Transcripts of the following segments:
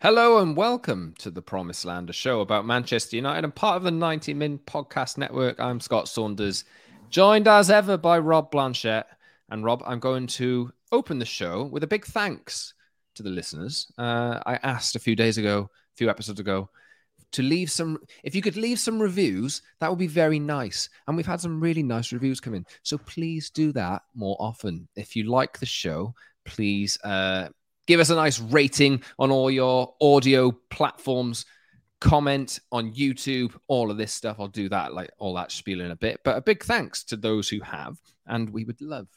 Hello and welcome to the Promised Land, a show about Manchester United and part of the 90 Min Podcast Network. I'm Scott Saunders, joined as ever by Rob Blanchette. And Rob, I'm going to open the show with a big thanks to the listeners. Uh, I asked a few days ago, a few episodes ago, to leave some if you could leave some reviews that would be very nice and we've had some really nice reviews come in so please do that more often if you like the show please uh, give us a nice rating on all your audio platforms comment on youtube all of this stuff i'll do that like all that spiel in a bit but a big thanks to those who have and we would love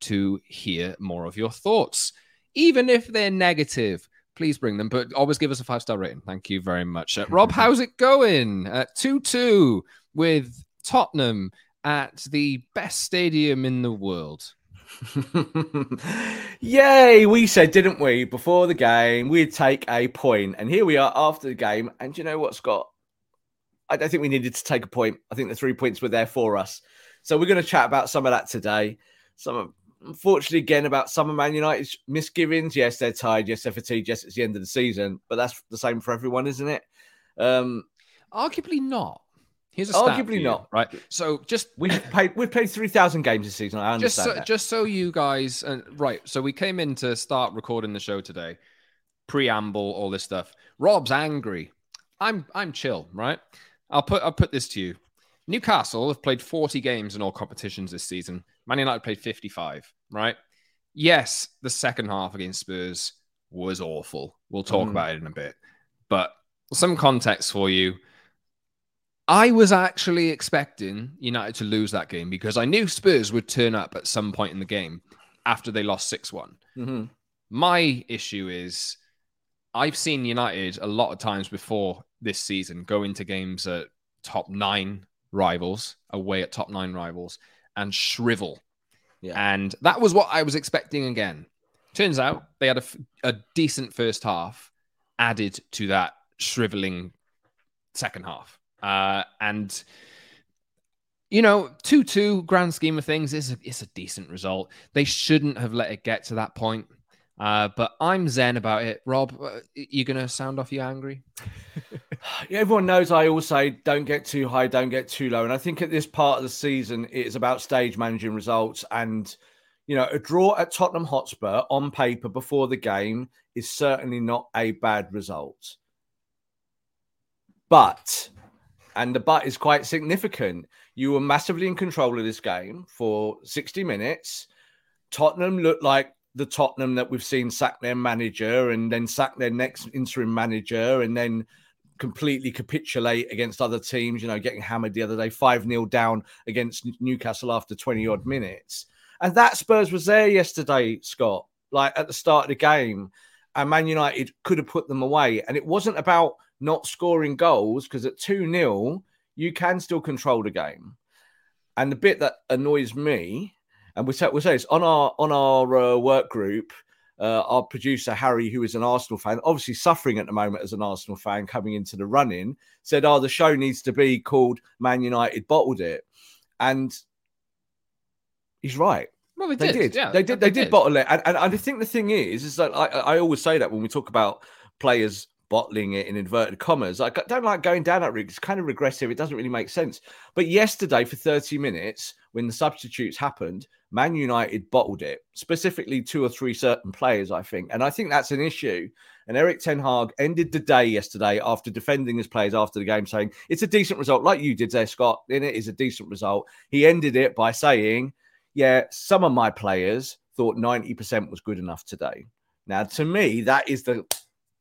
to hear more of your thoughts even if they're negative please bring them, but always give us a five star rating. Thank you very much. Uh, Rob, how's it going? 2 uh, 2 with Tottenham at the best stadium in the world. Yay, we said, didn't we, before the game, we'd take a point. And here we are after the game. And you know what, Scott? I don't think we needed to take a point. I think the three points were there for us. So we're going to chat about some of that today. Some unfortunately, again, about some of Man United's misgivings. Yes, they're tired. Yes, they're fatigued. Yes, it's the end of the season. But that's the same for everyone, isn't it? Um, Arguably not. Here's a arguably not. right? So just we've played we've played three thousand games this season. I understand. Just so, just so you guys, uh, right? So we came in to start recording the show today. Preamble, all this stuff. Rob's angry. I'm I'm chill, right? I'll put I'll put this to you. Newcastle have played 40 games in all competitions this season. Man United played 55, right? Yes, the second half against Spurs was awful. We'll talk mm. about it in a bit. But some context for you. I was actually expecting United to lose that game because I knew Spurs would turn up at some point in the game after they lost 6 one mm-hmm. My issue is I've seen United a lot of times before this season go into games at top nine rivals, away at top nine rivals, and shrivel. Yeah. And that was what I was expecting again. Turns out they had a, a decent first half added to that shriveling second half. Uh, and, you know, 2 2 grand scheme of things is a, is a decent result. They shouldn't have let it get to that point. Uh, but I'm zen about it. Rob, uh, you to sound off you angry? Everyone knows I always say don't get too high, don't get too low. And I think at this part of the season, it's about stage managing results. And, you know, a draw at Tottenham Hotspur on paper before the game is certainly not a bad result. But, and the but is quite significant, you were massively in control of this game for 60 minutes. Tottenham looked like the Tottenham that we've seen sack their manager and then sack their next interim manager and then completely capitulate against other teams, you know, getting hammered the other day, 5 0 down against Newcastle after 20 odd minutes. And that Spurs was there yesterday, Scott, like at the start of the game. And Man United could have put them away. And it wasn't about not scoring goals because at 2 0, you can still control the game. And the bit that annoys me and we say we say this on our on our uh, work group. uh, our producer Harry, who is an Arsenal fan, obviously suffering at the moment as an Arsenal fan coming into the run-in, said, "Oh, the show needs to be called Man United bottled it," and he's right. Well, they, They did. did. Yeah, they did. They, did bottle it, and, and I think the thing is, is that I, I always say that when we talk about players bottling it in inverted commas, I don't like going down that route. It's kind of regressive. It doesn't really make sense. But yesterday, for thirty minutes, when the substitutes happened, Man United bottled it, specifically two or three certain players, I think, and I think that's an issue. And Eric Ten Hag ended the day yesterday after defending his players after the game, saying it's a decent result, like you did there, Scott. And it is a decent result. He ended it by saying yeah, some of my players thought 90% was good enough today. Now, to me, that is the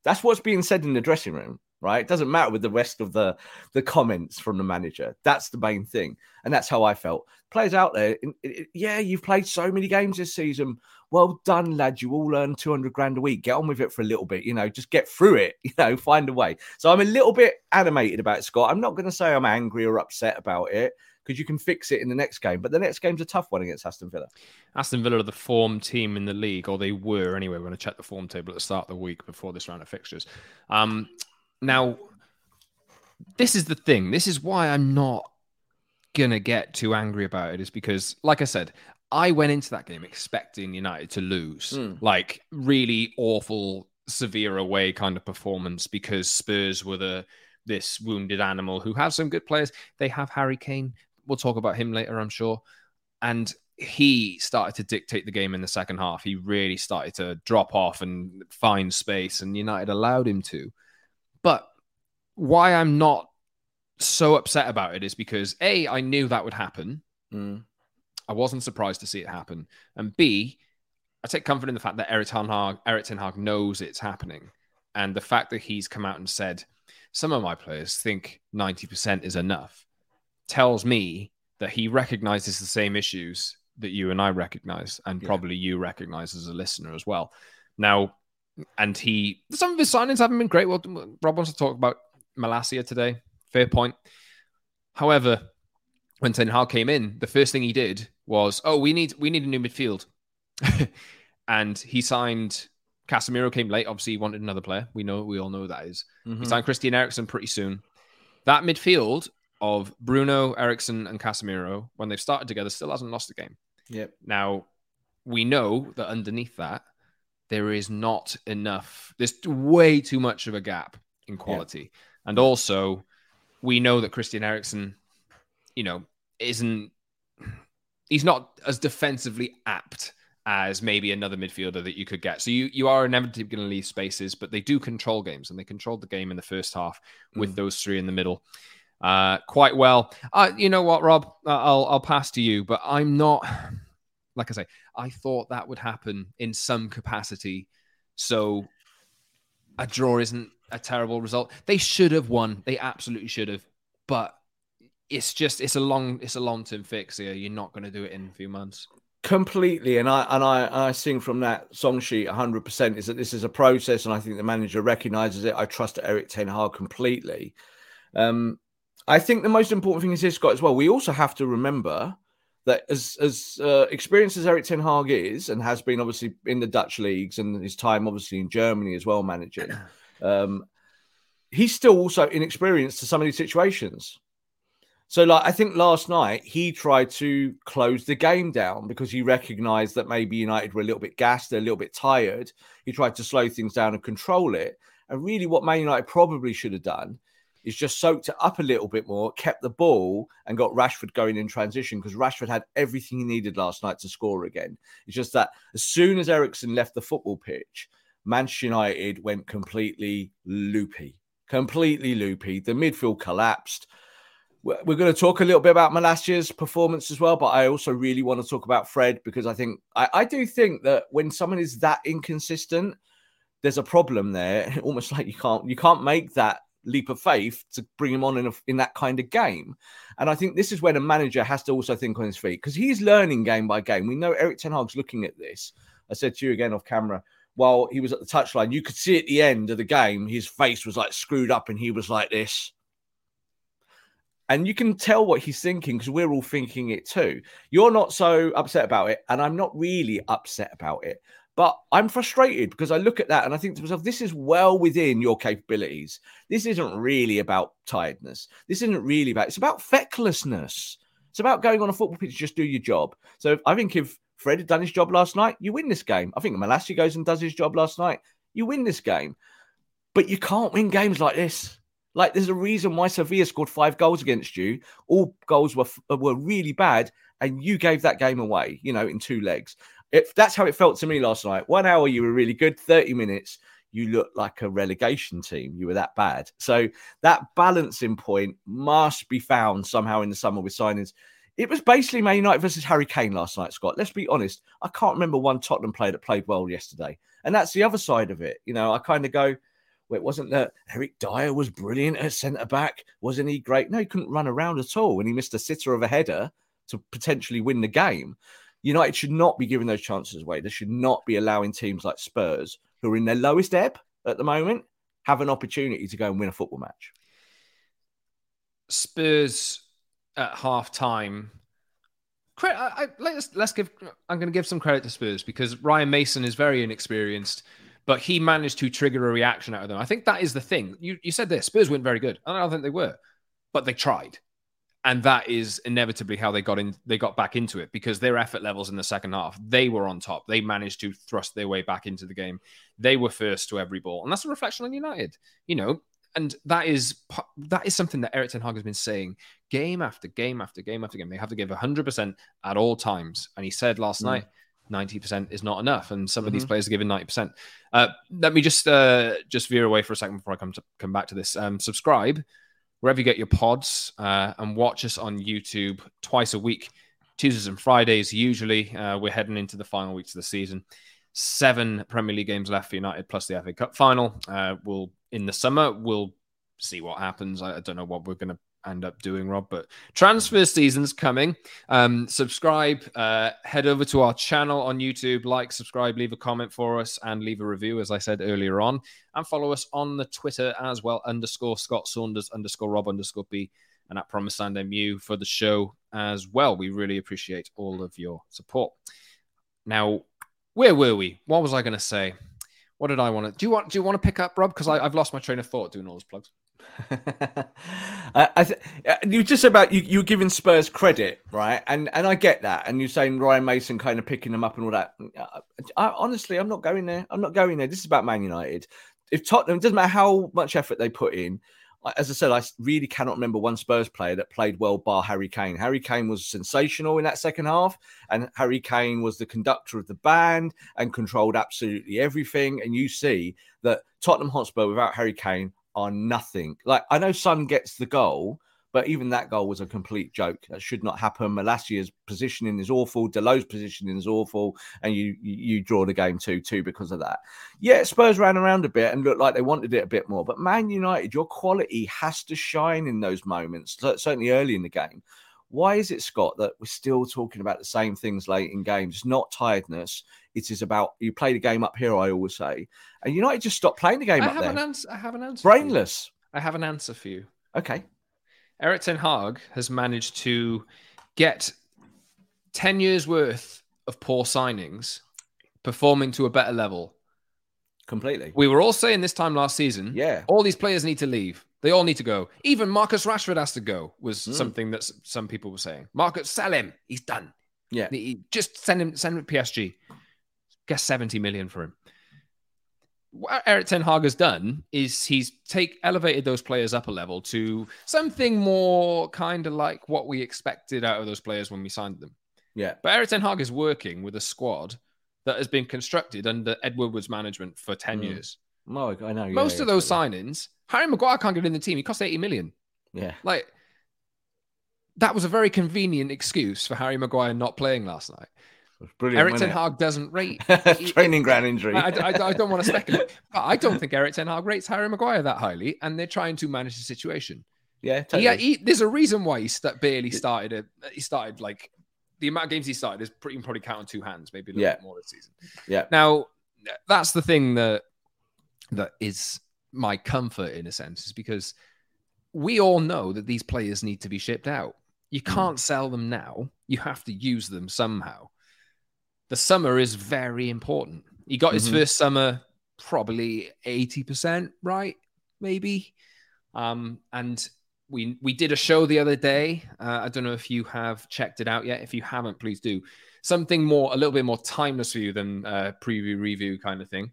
that's what's being said in the dressing room, right? It doesn't matter with the rest of the the comments from the manager. That's the main thing, and that's how I felt. Players out there, yeah, you've played so many games this season. Well done, lad. You all earn 200 grand a week. Get on with it for a little bit, you know, just get through it, you know, find a way. So I'm a little bit animated about it, Scott. I'm not going to say I'm angry or upset about it because you can fix it in the next game. But the next game's a tough one against Aston Villa. Aston Villa are the form team in the league, or they were anyway. We're going to check the form table at the start of the week before this round of fixtures. Um, now, this is the thing. This is why I'm not going to get too angry about it, is because, like I said, I went into that game expecting United to lose, Mm. like really awful, severe away kind of performance because Spurs were the this wounded animal who have some good players. They have Harry Kane. We'll talk about him later, I'm sure. And he started to dictate the game in the second half. He really started to drop off and find space, and United allowed him to. But why I'm not so upset about it is because A, I knew that would happen. Mm. I wasn't surprised to see it happen. And B, I take comfort in the fact that Eric Ten Hag, Eric Ten Hag knows it's happening. And the fact that he's come out and said, some of my players think 90% is enough, tells me that he recognizes the same issues that you and I recognize, and Yeah. probably you recognize as a listener as well. Now, and he, some of his signings haven't been great. Well, Rob wants to talk about Malacia today. Fair point. However, when Ten Hag came in, the first thing he did was, "Oh, we need we need a new midfield," and he signed. Casemiro came late. Obviously, he wanted another player. We know we all know that is. He Mhm. signed Christian Eriksen pretty soon. That midfield of Bruno, Eriksen, and Casemiro, when they've started together, still hasn't lost a game. Yep. Now, we know that underneath that, there is not enough, there's way too much of a gap in quality. And also, we know that Christian Eriksen, you know, isn't, he's not as defensively apt as maybe another midfielder that you could get. So you, you are inevitably going to leave spaces, but they do control games and they controlled the game in the first half with mm. those three in the middle uh, quite well. Uh, you know what, Rob? Uh, I'll I'll pass to you, but I'm not. Like I say, I thought that would happen in some capacity. So a draw isn't a terrible result. They should have won. They absolutely should have. But it's just it's a long it's a long term fix here. You're not going to do it in a few months. completely and i and i i sing from that song sheet 100% is that this is a process and i think the manager recognizes it i trust eric ten hag completely um i think the most important thing is this scott as well we also have to remember that as as uh, experienced as eric ten hag is and has been obviously in the dutch leagues and his time obviously in germany as well managing um he's still also inexperienced to some of these situations so, like, I think last night he tried to close the game down because he recognized that maybe United were a little bit gassed, they're a little bit tired. He tried to slow things down and control it. And really, what Man United probably should have done is just soaked it up a little bit more, kept the ball, and got Rashford going in transition because Rashford had everything he needed last night to score again. It's just that as soon as Eriksen left the football pitch, Manchester United went completely loopy, completely loopy. The midfield collapsed. We're going to talk a little bit about Malacia's performance as well, but I also really want to talk about Fred because I think I, I do think that when someone is that inconsistent, there's a problem there. Almost like you can't you can't make that leap of faith to bring him on in a, in that kind of game. And I think this is where the manager has to also think on his feet because he's learning game by game. We know Eric Ten Hag's looking at this. I said to you again off camera while he was at the touchline, you could see at the end of the game his face was like screwed up and he was like this. And you can tell what he's thinking because we're all thinking it too. You're not so upset about it, and I'm not really upset about it. But I'm frustrated because I look at that and I think to myself, this is well within your capabilities. This isn't really about tiredness. This isn't really about, it's about fecklessness. It's about going on a football pitch, just do your job. So I think if Fred had done his job last night, you win this game. I think Malacia goes and does his job last night, you win this game. But you can't win games like this. Like there's a reason why Sevilla scored five goals against you. All goals were were really bad, and you gave that game away. You know, in two legs. If that's how it felt to me last night. One hour you were really good. Thirty minutes you looked like a relegation team. You were that bad. So that balancing point must be found somehow in the summer with signings. It was basically Man United versus Harry Kane last night, Scott. Let's be honest. I can't remember one Tottenham player that played well yesterday. And that's the other side of it. You know, I kind of go, well, it wasn't that Eric Dier was brilliant at centre back. Wasn't he great? No, he couldn't run around at all. And he missed a sitter of a header to potentially win the game. United should not be giving those chances away. They should not be allowing teams like Spurs, who are in their lowest ebb at the moment, have an opportunity to go and win a football match. Spurs at half time. I, I, let's let's give. I'm going to give some credit to Spurs because Ryan Mason is very inexperienced, but he managed to trigger a reaction out of them. I think that is the thing. You you said this. Spurs weren't very good. I don't think they were, but they tried and that is inevitably how they got in they got back into it because their effort levels in the second half they were on top. They managed to thrust their way back into the game. They were first to every ball. And that's a reflection on united you know? And that is that is something that Eric Ten Hag has been saying game after game after game after game. They have to give 100% at all times. And he said last mm. night 90% is not enough. And some mm-hmm. of these mm-hmm. players are given 90% uh, let me just uh, just veer away for a second before i come to come back to this. Um, subscribe wherever you get your pods, uh, and watch us on YouTube twice a week, Tuesdays and Fridays. Usually, uh, we're heading into the final weeks of the season. Seven Premier League games left for United, plus the FA Cup final. Uh, we'll in the summer. We'll see what happens. I, I don't know what we're going to end up doing, Rob. But transfer season's coming. Um, subscribe, uh, head over to our channel on YouTube, like, subscribe, leave a comment for us, and leave a review, as I said earlier on. And follow us on the Twitter as well, underscore Scott Saunders, underscore Rob, underscore B, and at Promise and MU for the show as well. We really appreciate all of your support. Now, where were we? What was I going to say? What did I want to do? You want do you want to pick up, Rob? Because I've lost my train of thought doing all those plugs. I, th- uh, you just about you you're giving Spurs credit, right? And and I get that. And you're saying Ryan Mason kind of picking them up and all that. I, I, honestly, I'm not going there. I'm not going there. This is about Man United. If Tottenham, doesn't matter how much effort they put in. As I said, I really cannot remember one Spurs player that played well bar Harry Kane. Harry Kane was sensational in that second half, and Harry Kane was the conductor of the band and controlled absolutely everything. And you see that Tottenham Hotspur without Harry Kane are nothing. Like I know Son gets the goal, but even that goal was a complete joke. That should not happen. Malacia's positioning is awful. Dalot's positioning is awful, and you, you you draw the game two two because of that. Yeah, Spurs ran around a bit and looked like they wanted it a bit more, but Man United, your quality has to shine in those moments. Certainly early in the game. Why is it, Scott, that we're still talking about the same things late in games? It's not tiredness. It is about you play the game up here. I always say, and United just stop playing the game I up have there. An answer, I have an answer. Brainless. I have an answer for you. Okay. Eric Ten Hag has managed to get ten years worth of poor signings performing to a better level. Completely. We were all saying this time last season. Yeah. All these players need to leave. They all need to go. Even Marcus Rashford has to go. Was mm. something that some people were saying. Marcus, sell him. He's done. Yeah. He, just send him. Send him to PSG. Get seventy million for him. What Eric Ten Hag has done is he's take elevated those players up a level to something more kind of like what we expected out of those players when we signed them. Yeah. But Eric Ten Hag is working with a squad that has been constructed under Edward Woodward's management for 10 mm. years. No, I know. Most yeah, of those signings, Harry Maguire can't get in the team. He cost 80 million. Yeah. Like, that was a very convenient excuse for Harry Maguire not playing last night. Brilliant, Eric Ten Hag doesn't rate training ground injury. I, I, I, don't want to speculate, but I don't think Eric Ten Hag rates Harry Maguire that highly, and they're trying to manage the situation. Yeah, totally. yeah. He, there's a reason why he st- barely started. A, he started like the amount of games he started is pretty probably count on two hands, maybe a little yeah. bit more this season. Yeah. Now that's the thing that that is my comfort in a sense, is because we all know that these players need to be shipped out. You hmm. can't sell them now. You have to use them somehow. The summer is very important. He got his Mhm. first summer probably 80% right, maybe. Um, and we we did a show the other day. Uh, I don't know if you have checked it out yet. If you haven't, please do. Something more, a little bit more timeless for you than uh, preview review kind of thing.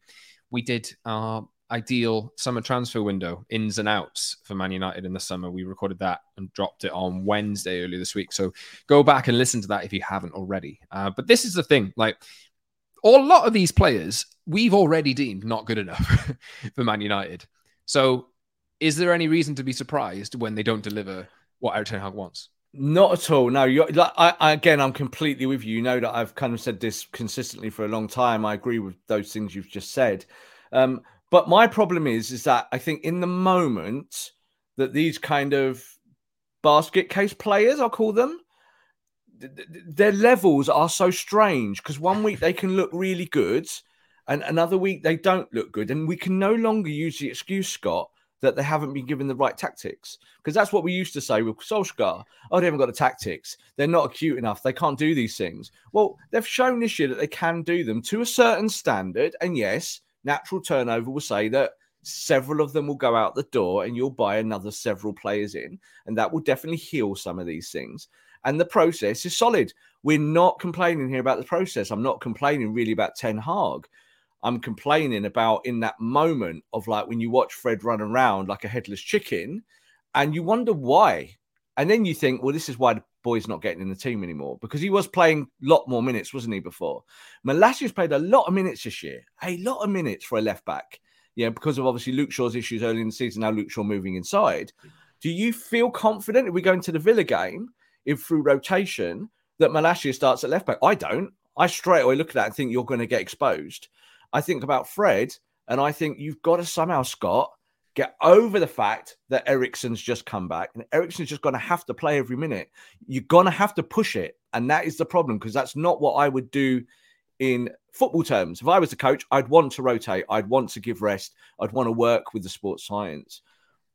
We did our ideal summer transfer window ins and outs for Man United in the summer. We recorded that and dropped it on Wednesday earlier this week. So go back and listen to that if you haven't already. Uh, but this is the thing, like a lot of these players we've already deemed not good enough for Man United. So is there any reason to be surprised when they don't deliver what Eric Ten Hag wants? Not at all. No, like, I, I, again, I'm completely with you. You know that I've kind of said this consistently for a long time. I agree with those things you've just said. Um, but my problem is, is that I think in the moment that these kind of basket case players, I'll call them, th- th- their levels are so strange because one week they can look really good and another week they don't look good. And we can no longer use the excuse, Scott, that they haven't been given the right tactics. Because that's what we used to say with Solskjaer. Oh, they haven't got the tactics. They're not acute enough. They can't do these things. Well, they've shown this year that they can do them to a certain standard. And yes, natural turnover will say that several of them will go out the door and you'll buy another several players in. And that will definitely heal some of these things. And the process is solid. We're not complaining here about the process. I'm not complaining really about Ten Hag. I'm complaining about in that moment of like when you watch Fred run around like a headless chicken and you wonder why. And then you think, well, this is why the boy's not getting in the team anymore because he was playing a lot more minutes, wasn't he, before? Malacia's played a lot of minutes this year, a lot of minutes for a left back. Yeah, because of obviously Luke Shaw's issues early in the season, now Luke Shaw moving inside. Do you feel confident if we go into the Villa game, if through rotation, that Malasia starts at left back? I don't. I straight away look at that and think you're going to get exposed. I think about Fred, and I think you've got to somehow, Scott, get over the fact that Eriksen's just come back, and Eriksen's just going to have to play every minute. You're going to have to push it, and that is the problem because that's not what I would do in football terms. If I was the coach, I'd want to rotate, I'd want to give rest, I'd want to work with the sports science.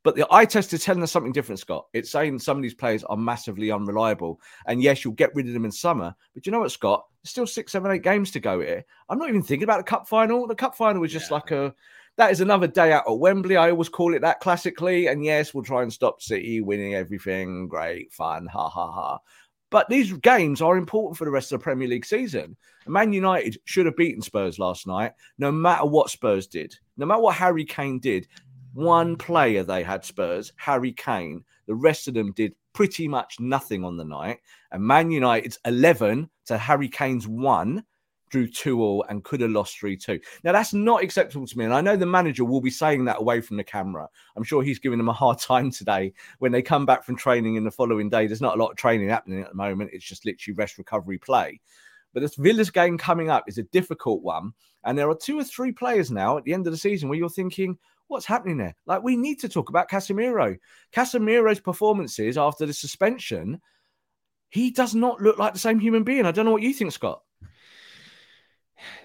But the eye test is telling us something different, Scott. It's saying some of these players are massively unreliable. And yes, you'll get rid of them in summer. But you know what, Scott? There's still six, seven, eight games to go here. I'm not even thinking about the cup final. The cup final was just Yeah. like a that is another day out at Wembley. I always call it that classically. And yes, we'll try and stop City winning everything. Great fun. Ha ha ha. But these games are important for the rest of the Premier League season. Man United should have beaten Spurs last night, no matter what Spurs did, no matter what Harry Kane did. One player they had Spurs, Harry Kane. The rest of them did pretty much nothing on the night. And Man United's 11 to Harry Kane's one drew two all and could have lost 3 2. Now, that's not acceptable to me. And I know the manager will be saying that away from the camera. I'm sure he's giving them a hard time today when they come back from training in the following day. There's not a lot of training happening at the moment. It's just literally rest, recovery, play. But this Villa's game coming up is a difficult one. And there are two or three players now at the end of the season where you're thinking, what's happening there? Like, we need to talk about Casemiro. Casemiro's performances after the suspension, he does not look like the same human being. I don't know what you think, Scott.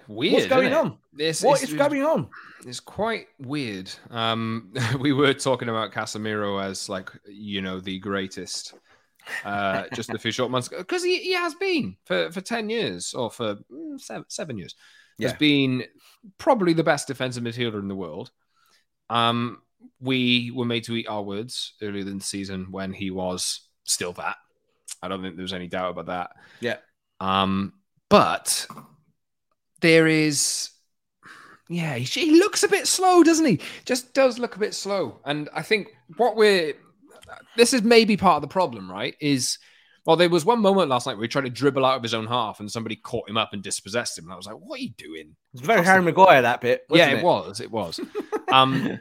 Weird. What's going on? This What is is going on? It's quite weird. Um, we were talking about Casemiro as like you know the greatest, uh, just a few short months ago because he, he has been for for ten years or for mm, seven, seven years. Has been probably the best defensive midfielder in the world. Um, we were made to eat our words earlier in the season when he was still that. I don't think there was any doubt about that. Yeah. Um, but there is, yeah, he, he looks a bit slow, doesn't he? Just does look a bit slow. And I think what we're, this is maybe part of the problem, right? Is, well, there was one moment last night where he tried to dribble out of his own half and somebody caught him up and dispossessed him. And I was like, what are you doing? It's very Harry Maguire, that bit. yeah, wasn't it, was. It was. um,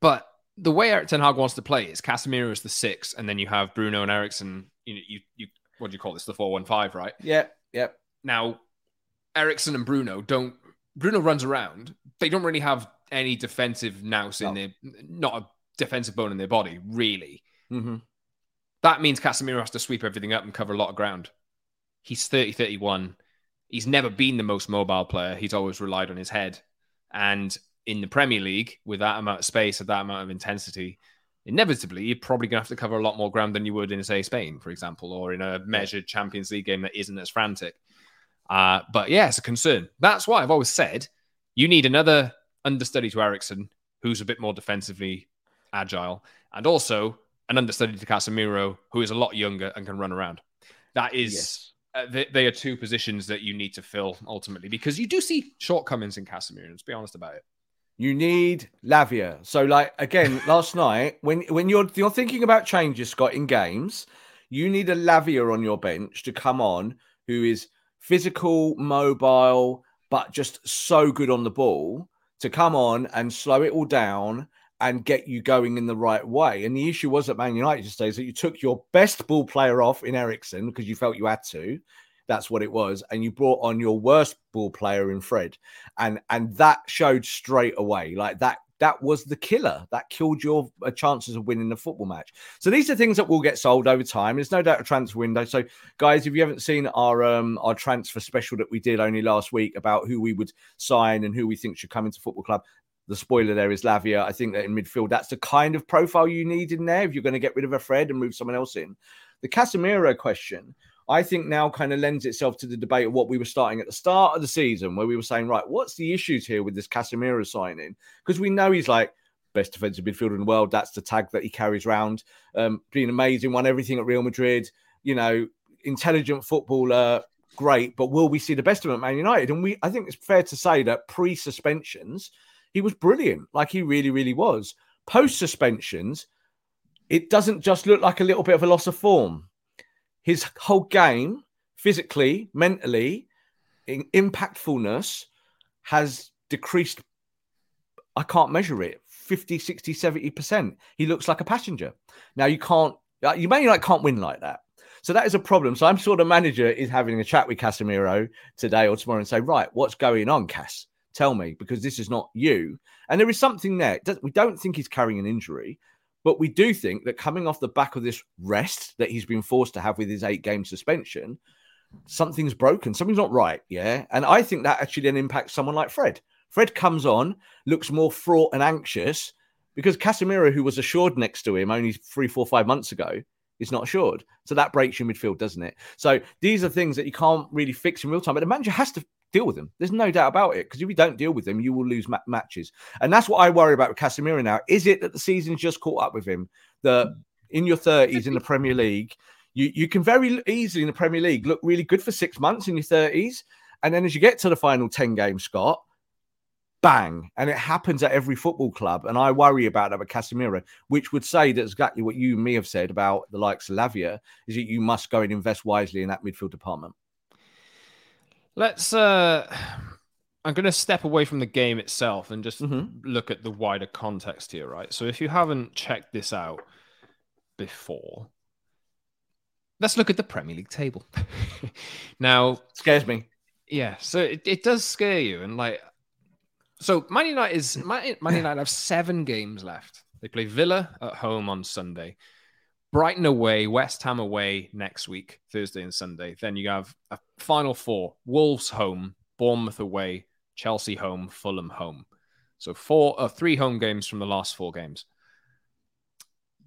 but the way Eric Ten Hag wants to play is Casemiro is the six, and then you have Bruno and Eriksen. You know, you you what do you call this? The four one five, right? Yeah, yeah. Now, Eriksen and Bruno don't. Bruno runs around. They don't really have any defensive nous in No. their, not a defensive bone in their body, really. hmm That means Casemiro has to sweep everything up and cover a lot of ground. He's 30, 31. He's never been the most mobile player. He's always relied on his head. And in the Premier League, with that amount of space, with that amount of intensity, inevitably, you're probably going to have to cover a lot more ground than you would in, say, Spain, for example, or in a measured Champions League game that isn't as frantic. Uh, but yeah, it's a concern. That's why I've always said You need another understudy to Eriksen, who's a bit more defensively agile, and also an understudy to Casemiro, who is a lot younger and can run around. That is, yes. uh, they, they, are two positions that you need to fill ultimately because you do see shortcomings in Casemiro. Let's be honest about it. You need Lavia. So, like again, last night when when you're you're thinking about changes, Scott, in games, you need a Lavia on your bench to come on who is physical, mobile, but just so good on the ball to come on and slow it all down and get you going in the right way. And the issue was at Man United today is that you took your best ball player off in Eriksen because you felt you had to. That's what it was, and you brought on your worst ball player in Fred, and and that showed straight away like that. That was the killer. That killed your uh, chances of winning the football match. So these are things that will get sold over time. There's no doubt a transfer window. So guys, if you haven't seen our um our transfer special that we did only last week about who we would sign and who we think should come into football club, the spoiler there is Lavia. I think that in midfield, that's the kind of profile you need in there if you're going to get rid of a Fred and move someone else in. The Casemiro question, I think now kind of lends itself to the debate of what we were starting at the start of the season, where we were saying, right, what's the issues here with this Casemiro signing? Because we know he's like best defensive midfielder in the world. That's the tag that he carries around. Um, being amazing, won everything at Real Madrid. You know, intelligent footballer, great. But will we see the best of him at Man United? And we, I think it's fair to say that pre-suspensions, he was brilliant. Like he really, really was. Post suspensions, it doesn't just look like a little bit of a loss of form. His whole game, physically, mentally, in impactfulness has decreased. I can't measure it 50, 60, 70%. He looks like a passenger. Now, you can't, uh, you may like can't win like that. So that is a problem. So I'm sure the manager is having a chat with Casemiro today or tomorrow and say, right, what's going on, Cass? Tell me, because this is not you. And there is something there. We don't think he's carrying an injury, but we do think that coming off the back of this rest that he's been forced to have with his eight game suspension, something's broken. Something's not right. Yeah. And I think that actually then impacts someone like Fred. Fred comes on, looks more fraught and anxious because Casemiro, who was assured next to him only three, four, five months ago, is not assured. So that breaks your midfield, doesn't it? So these are things that you can't really fix in real time. But the manager has to deal with them. There's no doubt about it. Because if you don't deal with them, you will lose ma- matches. And that's what I worry about with Casemiro now. Is it that the season's just caught up with him? That mm. in your 30s in the Premier League, you, you can very easily in the Premier League look really good for six months in your 30s. And then as you get to the final 10 games, Scott, bang. And it happens at every football club. And I worry about that with Casemiro, which would say that exactly what you and me have said about the likes of Lavia is that you must go and invest wisely in that midfield department. Let's. uh I'm going to step away from the game itself and just mm-hmm. look at the wider context here, right? So, if you haven't checked this out before, let's look at the Premier League table. now, scares me. Yeah, so it, it does scare you, and like, so Man United is Man, Man United have seven games left. They play Villa at home on Sunday. Brighton away, West Ham away next week, Thursday and Sunday. Then you have a final four: Wolves home, Bournemouth away, Chelsea home, Fulham home. So four, uh, three home games from the last four games.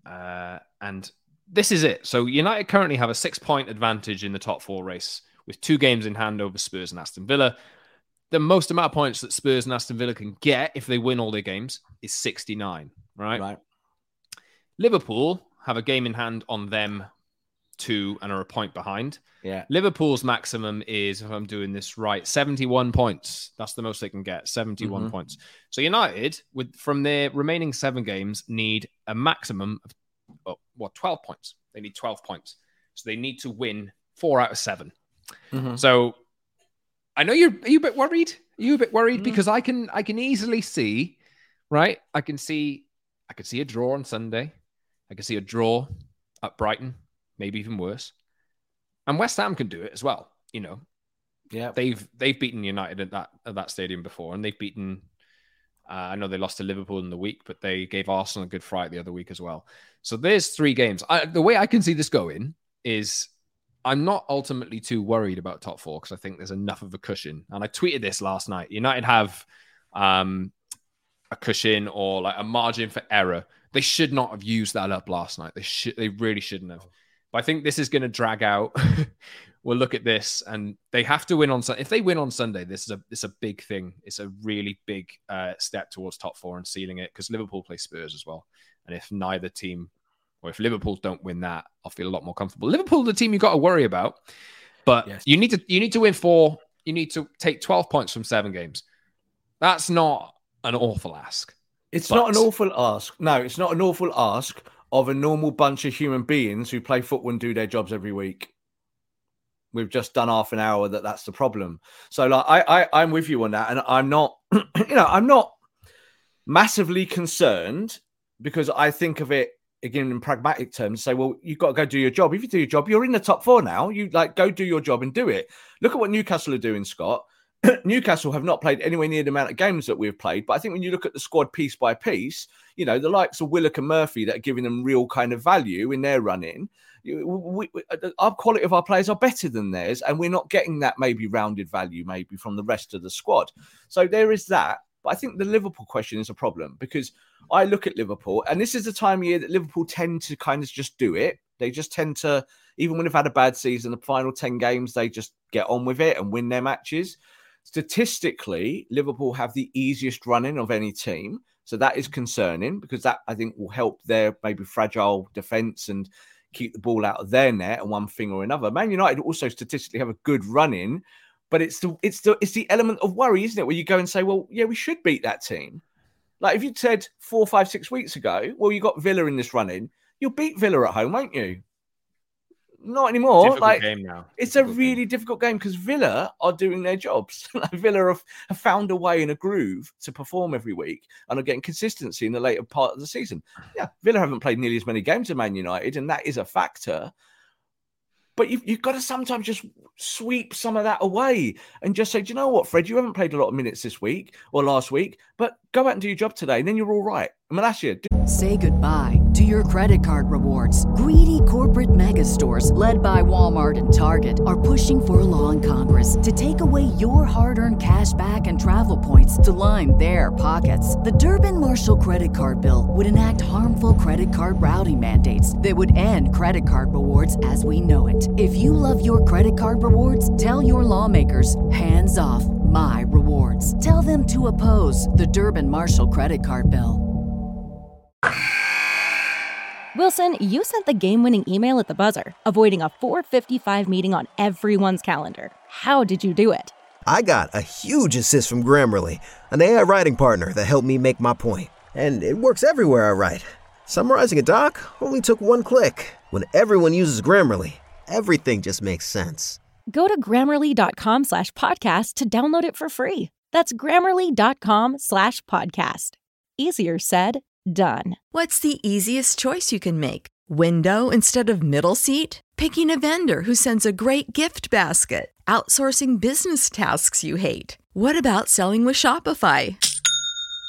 Uh, and this is it. So United currently have a six-point advantage in the top four race with two games in hand over Spurs and Aston Villa. The most amount of points that Spurs and Aston Villa can get if they win all their games is 69, right? Right. Liverpool have a game in hand on them two and are a point behind. Yeah. Liverpool's maximum is, if I'm doing this right, 71 points. That's the most they can get, 71 mm-hmm. points. So United, with from their remaining seven games, need a maximum of oh, what 12 points. They need 12 points. So they need to win four out of 7 mm-hmm. So I know you're are you a bit worried. Are you a bit worried mm-hmm. because I can I can easily see, right? I can see I could see a draw on Sunday. I can see a draw at Brighton, maybe even worse. And West Ham can do it as well. You know, yeah, they've they've beaten United at that at that stadium before, and they've beaten. Uh, I know they lost to Liverpool in the week, but they gave Arsenal a good fright the other week as well. So there's three games. I, the way I can see this going is I'm not ultimately too worried about top four because I think there's enough of a cushion. And I tweeted this last night. United have um, a cushion or like a margin for error they should not have used that up last night. They should. They really shouldn't have. But I think this is going to drag out we'll look at this and they have to win on Sunday. If they win on Sunday, this is a it's a big thing. It's a really big uh, step towards top four and sealing it because Liverpool play Spurs as well. And if neither team, or if Liverpool don't win that, I'll feel a lot more comfortable. Liverpool, the team you got to worry about, but yes. you need to you need to win four. You need to take twelve points from seven games. That's not an awful ask. It's but... not an awful ask. No, it's not an awful ask of a normal bunch of human beings who play football and do their jobs every week. We've just done half an hour that that's the problem. So like I, I I'm with you on that, and I'm not, you know, I'm not massively concerned because I think of it again in pragmatic terms. Say, well, you've got to go do your job. If you do your job, you're in the top four now. You like go do your job and do it. Look at what Newcastle are doing, Scott. Newcastle have not played anywhere near the amount of games that we've played. But I think when you look at the squad piece by piece, you know, the likes of Willock and Murphy that are giving them real kind of value in their running, we, uh, our quality of our players are better than theirs, and we're not getting that maybe rounded value maybe from the rest of the squad. So there is that. But I think the Liverpool question is a problem because I look at Liverpool, and this is the time of year that Liverpool tend to kind of just do it. They just tend to, even when they've had a bad season, the final 10 games, they just get on with it and win their matches. Statistically, Liverpool have the easiest running of any team. So that is concerning because that I think will help their maybe fragile defense and keep the ball out of their net and one thing or another. Man United also statistically have a good run in, but it's the it's the it's the element of worry, isn't it? Where you go and say, well, yeah, we should beat that team. Like if you'd said four, five, six weeks ago, well, you got Villa in this running, you'll beat Villa at home, won't you? Not anymore. Difficult like. It's difficult a really game. difficult game because Villa are doing their jobs. Villa have, have, found a way in a groove to perform every week and are getting consistency in the later part of the season. Yeah, Villa haven't played nearly as many games as Man United, and that is a factor. But you've, you've got to sometimes just sweep some of that away and just say, do you know what, Fred? You haven't played a lot of minutes this week or last week, but go out and do your job today, and then you're all right. Malacia. Say goodbye to your credit card rewards. Greedy corporate mega stores, led by Walmart and Target, are pushing for a law in Congress to take away your hard earned cash back and travel points to line their pockets. The Durbin Marshall credit card bill would enact harmful credit card routing mandates that would end credit card rewards as we know it. If you love your credit card rewards, tell your lawmakers hands off my rewards. Tell them to oppose the Durbin Marshall credit card bill. Wilson, you sent the game-winning email at the buzzer, avoiding a 4:55 meeting on everyone's calendar. How did you do it? I got a huge assist from Grammarly, an AI writing partner that helped me make my point. And it works everywhere I write. Summarizing a doc only took one click. When everyone uses Grammarly, everything just makes sense. Go to grammarly.com slash podcast to download it for free. That's grammarly.com slash podcast. Easier said, Done. What's the easiest choice you can make? Window instead of middle seat? Picking a vendor who sends a great gift basket? Outsourcing business tasks you hate? What about selling with Shopify?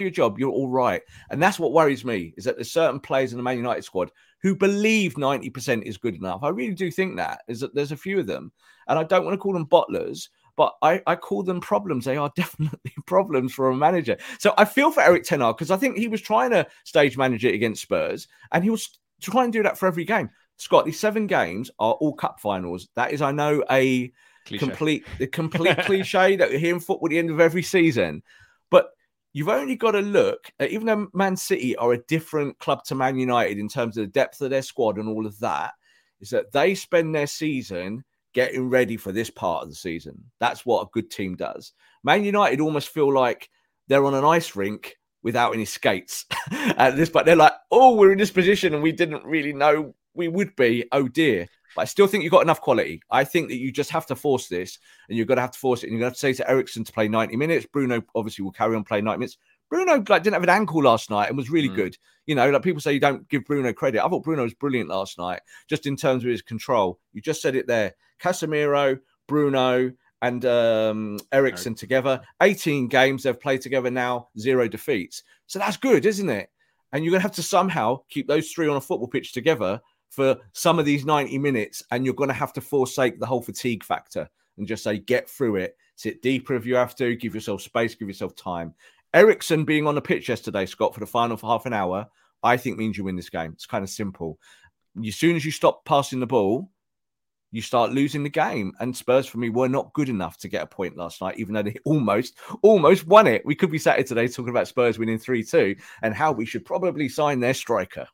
Your job, you're all right. And that's what worries me is that there's certain players in the Man United squad who believe 90% is good enough. I really do think that is that there's a few of them. And I don't want to call them bottlers, but I, I call them problems. They are definitely problems for a manager. So I feel for Eric Ten Hag because I think he was trying to stage manage it against Spurs and he was trying to do that for every game. Scott, these seven games are all cup finals. That is, I know, a cliche. complete a complete cliche that we hear in football at the end of every season. But you've only got to look at, even though Man City are a different club to Man United in terms of the depth of their squad and all of that, is that they spend their season getting ready for this part of the season. That's what a good team does. Man United almost feel like they're on an ice rink without any skates at this, but they're like, oh, we're in this position and we didn't really know we would be. Oh dear. But I still think you've got enough quality. I think that you just have to force this, and you're going to have to force it. And you're going to have to say to Eriksen to play 90 minutes. Bruno obviously will carry on playing 90 minutes. Bruno like didn't have an ankle last night and was really mm. good. You know, like people say you don't give Bruno credit. I thought Bruno was brilliant last night, just in terms of his control. You just said it there. Casemiro, Bruno, and um, Eriksen together. 18 games they've played together now, zero defeats. So that's good, isn't it? And you're going to have to somehow keep those three on a football pitch together for some of these 90 minutes. And you're going to have to forsake the whole fatigue factor and just say, get through it. Sit deeper if you have to, give yourself space, give yourself time. Eriksen being on the pitch yesterday, Scott, for the final for half an hour, I think means you win this game. It's kind of simple. As soon as you stop passing the ball, you start losing the game. And Spurs, for me, were not good enough to get a point last night, even though they almost, almost won it. We could be sat here today talking about Spurs winning 3 2 and how we should probably sign their striker.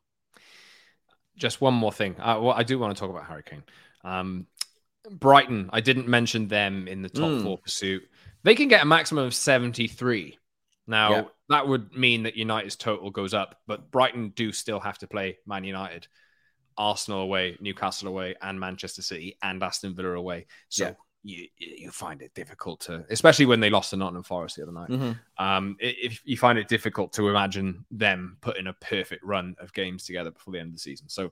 Just one more thing. Uh, well, I do want to talk about Harry Kane. Um, Brighton, I didn't mention them in the top mm. four pursuit. They can get a maximum of 73. Now, yeah. that would mean that United's total goes up, but Brighton do still have to play Man United. Arsenal away, Newcastle away, and Manchester City and Aston Villa away. So yeah. You you find it difficult to, especially when they lost to Nottingham Forest the other night. Mm-hmm. Um, if you find it difficult to imagine them putting a perfect run of games together before the end of the season. So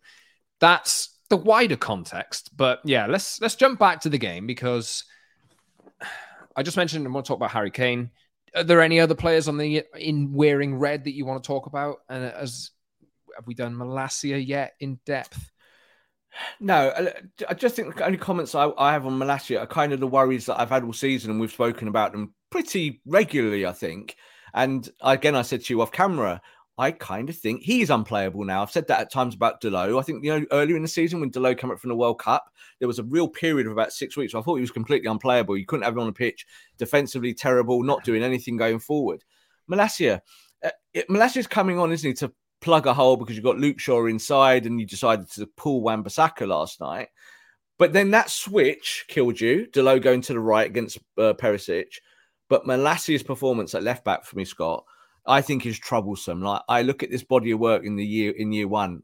that's the wider context. But yeah, let's let's jump back to the game because I just mentioned I want to talk about Harry Kane. Are there any other players on the in wearing red that you want to talk about? And as have we done Malacia yet in depth? No, I just think the only comments I, I have on Malacia are kind of the worries that I've had all season, and we've spoken about them pretty regularly, I think. And again, I said to you off camera, I kind of think he's unplayable now. I've said that at times about Dalot. I think, you know, earlier in the season when Dalot came up from the World Cup, there was a real period of about six weeks. I thought he was completely unplayable. You couldn't have him on the pitch, defensively terrible, not doing anything going forward. Malacia, uh, Malacia's coming on, isn't he, to plug a hole because you've got Luke Shaw inside and you decided to pull Wan-Bissaka last night. But then that switch killed you. Dalot going to the right against uh, Perisic. But Malacia's performance at left back for me, Scott, I think is troublesome. Like I look at this body of work in the year in year one,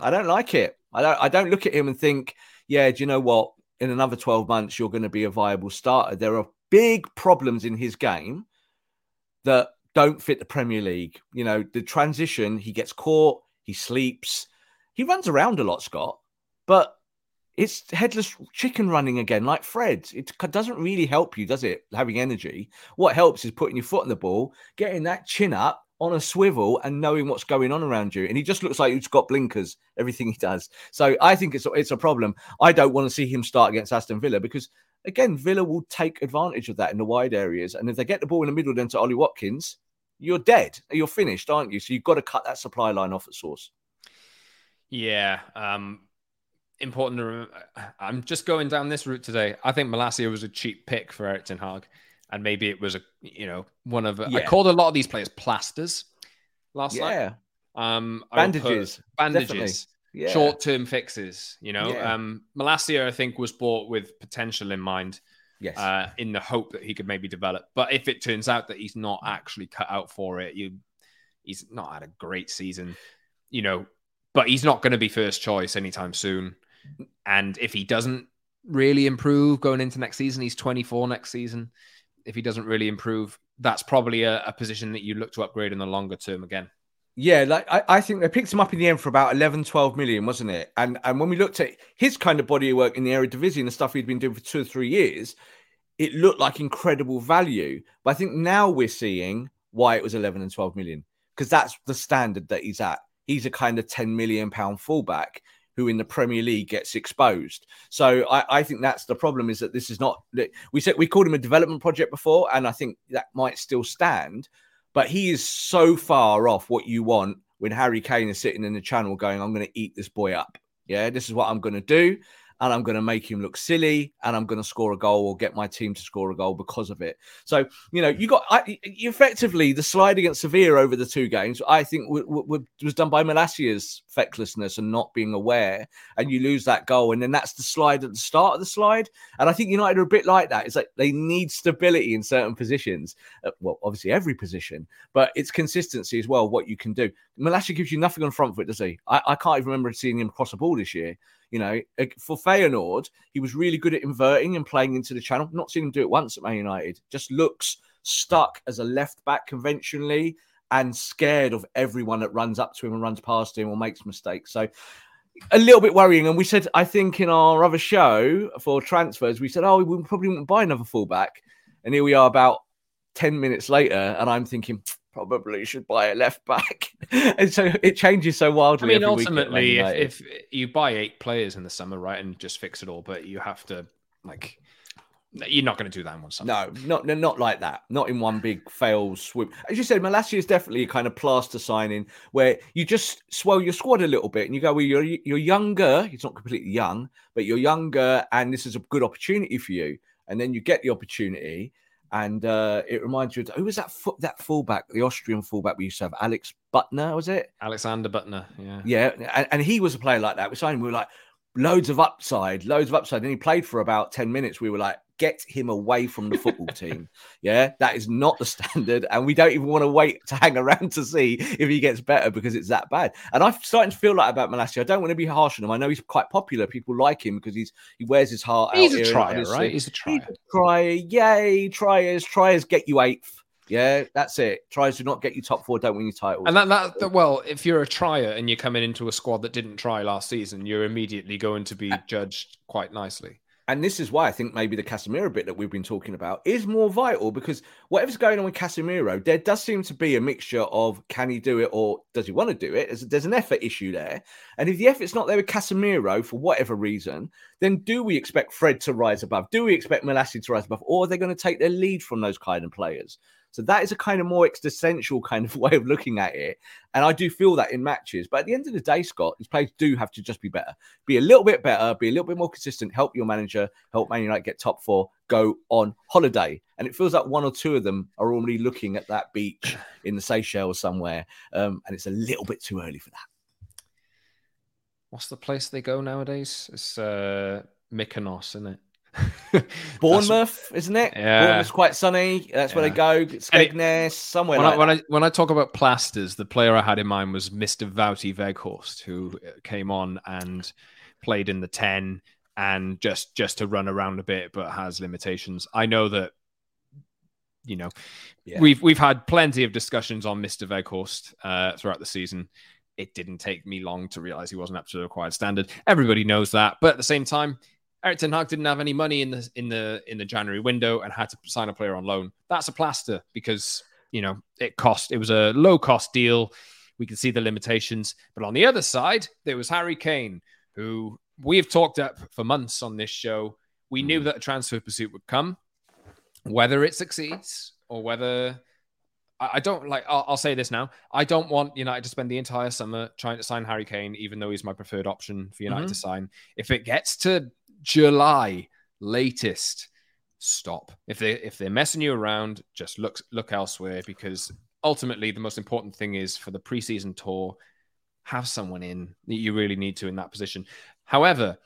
I don't like it. I don't. I don't look at him and think, yeah, do you know what? In another twelve months, you're going to be a viable starter. There are big problems in his game that don't fit the Premier League. You know, the transition, he gets caught, he sleeps, he runs around a lot, Scott, but it's headless chicken running again, like Fred. It doesn't really help you, does it? Having energy. What helps is putting your foot on the ball, getting that chin up on a swivel, and knowing what's going on around you. And he just looks like he's got blinkers. Everything he does. So I think it's it's a problem. I don't want to see him start against Aston Villa because again, Villa will take advantage of that in the wide areas. And if they get the ball in the middle then to Ollie Watkins, you're dead. You're finished, aren't you? So you've got to cut that supply line off at source. Yeah. Um, important to remember. I'm just going down this route today. I think Malacia was a cheap pick for Erik Ten Hag. And maybe it was a, you know, one of, yeah. I called a lot of these players plasters last night. yeah. night. Um, bandages. Bandages. Yeah. Short term fixes, you know. Yeah. Um, Malacia, I think, was bought with potential in mind. Yes. Uh, in the hope that he could maybe develop. But if it turns out that he's not actually cut out for it, you he's not had a great season, you know, but he's not going to be first choice anytime soon. And if he doesn't really improve going into next season, he's 24 next season. If he doesn't really improve, that's probably a, a position that you look to upgrade in the longer term again. Yeah, like I, I, think they picked him up in the end for about 11, 12 million, wasn't it? And and when we looked at his kind of body of work in the Eredivisie and the stuff he'd been doing for two or three years, it looked like incredible value. But I think now we're seeing why it was 11 and 12 million because that's the standard that he's at. He's a kind of 10 million pound fullback who in the Premier League gets exposed. So I, I, think that's the problem is that this is not we said we called him a development project before, and I think that might still stand but he is so far off what you want when Harry Kane is sitting in the channel going, I'm going to eat this boy up. Yeah, this is what I'm going to do and I'm going to make him look silly and I'm going to score a goal or get my team to score a goal because of it. So, you know, you got I, effectively the slide against Sevilla over the two games, I think w- w- was done by Malacia's fecklessness and not being aware. And you lose that goal. And then that's the slide at the start of the slide. And I think United are a bit like that. It's like they need stability in certain positions. Uh, well, obviously every position, but it's consistency as well, what you can do. Malacia gives you nothing on front foot, does he? I, I can't even remember seeing him cross a ball this year. You know, uh, for Feyenoord, he was really good at inverting and playing into the channel. Not seen him do it once at Man United. Just looks stuck as a left back conventionally and scared of everyone that runs up to him and runs past him or makes mistakes. So a little bit worrying. And we said, I think in our other show for transfers, we said, oh, we probably wouldn't buy another fullback. And here we are about 10 minutes later, and I'm thinking, probably should buy a left back. and so it changes so wildly. I mean, ultimately, if, if you buy eight players in the summer, right, and just fix it all, but you have to, like, you're not going to do that in one summer. No, not not like that. Not in one big fail swoop. As you said, Malacia is definitely a kind of plaster signing where you just swell your squad a little bit and you go, well, you're you're younger. He's not completely young, but you're younger, and this is a good opportunity for you. And then you get the opportunity, and uh, it reminds you of who was that fo- that fullback, the Austrian fullback we used to have, Alex Büttner, was it? Alexander Büttner, yeah, yeah, and, and he was a player like that. We signed, we were like loads of upside, loads of upside, and he played for about ten minutes. We were like get him away from the football team. Yeah, that is not the standard. And we don't even want to wait to hang around to see if he gets better because it's that bad. And I'm starting to feel like about Malacia. I don't want to be harsh on him. I know he's quite popular. People like him because he's he wears his heart he's out. A trier, right? He's a trier. He's a trier. Yay, triers. Triers get you eighth. Yeah, that's it. Tries to not get you top four, don't win your title. And that, that, well, if you're a trier and you're coming into a squad that didn't try last season, you're immediately going to be judged quite nicely and this is why I think maybe the Casemiro bit that we've been talking about is more vital because whatever's going on with Casemiro, there does seem to be a mixture of can he do it or does he want to do it? There's, there's an effort issue there. And if the effort's not there with Casemiro for whatever reason, then do we expect Fred to rise above? Do we expect Malacia to rise above? Or are they going to take their lead from those kind of players? So that is a kind of more existential kind of way of looking at it. And I do feel that in matches. But at the end of the day, Scott, these players do have to just be better. Be a little bit better, be a little bit more consistent, help your manager, help Man United get top four, go on holiday. And it feels like one or two of them are already looking at that beach in the Seychelles somewhere. Um, and it's a little bit too early for that. What's the place they go nowadays? It's uh, Mykonos, isn't it? Bournemouth, isn't it? Yeah. Bournemouth's quite sunny. That's where they go. Skegness, somewhere when, like I, when I when I talk about plasters, the player I had in mind was Mr. Wout Weghorst, who came on and played in the ten and just just to run around a bit, but has limitations. I know that you know yeah. we've we've had plenty of discussions on Mr. Weghorst uh, throughout the season. It didn't take me long to realize he wasn't up to the required standard. Everybody knows that, but at the same time, Erik Ten Hag didn't have any money in the in the in the January window and had to sign a player on loan. That's a plaster because you know it cost. It was a low cost deal. We can see the limitations. But on the other side, there was Harry Kane, who we have talked up for months on this show. We knew that a transfer pursuit would come, whether it succeeds or whether I don't like. I'll, I'll, say this now. I don't want United to spend the entire summer trying to sign Harry Kane, even though he's my preferred option for United mm-hmm. to sign. If it gets to July latest. Stop. If they if they're messing you around, just look look elsewhere because ultimately the most important thing is for the preseason tour, have someone in that you really need to in that position. However,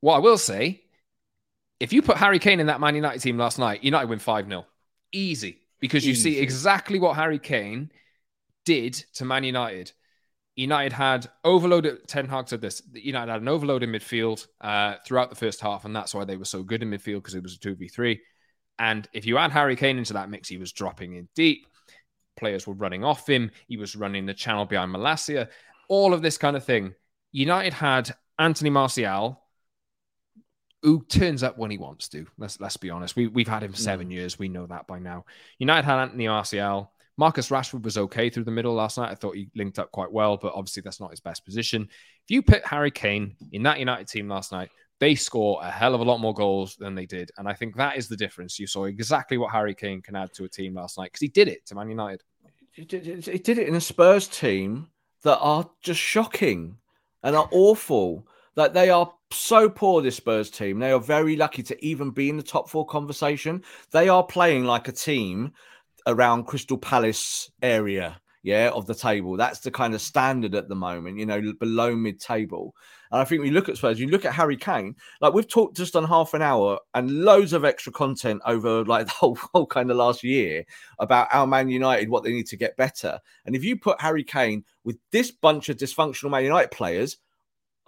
what I will say, if you put Harry Kane in that Man United team last night, United win 5 0. Easy. Because you Easy. see exactly what Harry Kane did to Man United. United had overloaded. Ten Hag said this. United had an overload in midfield uh, throughout the first half, and that's why they were so good in midfield because it was a two v three. And if you add Harry Kane into that mix, he was dropping in deep. Players were running off him. He was running the channel behind Malacia. All of this kind of thing. United had Anthony Martial, who turns up when he wants to. Let's let's be honest. We we've had him seven mm. years. We know that by now. United had Anthony Martial. Marcus Rashford was okay through the middle last night. I thought he linked up quite well, but obviously that's not his best position. If you put Harry Kane in that United team last night, they score a hell of a lot more goals than they did. And I think that is the difference. You saw exactly what Harry Kane can add to a team last night because he did it to Man United. He did, it in a Spurs team that are just shocking and are awful. That they are so poor, this Spurs team. They are very lucky to even be in the top four conversation. They are playing like a team around Crystal Palace area, yeah, of the table. That's the kind of standard at the moment, you know, below mid table. And I think we look at Spurs, you look at Harry Kane, like we've talked just on half an hour and loads of extra content over like the whole, whole kind of last year about our Man United, what they need to get better. And if you put Harry Kane with this bunch of dysfunctional Man United players,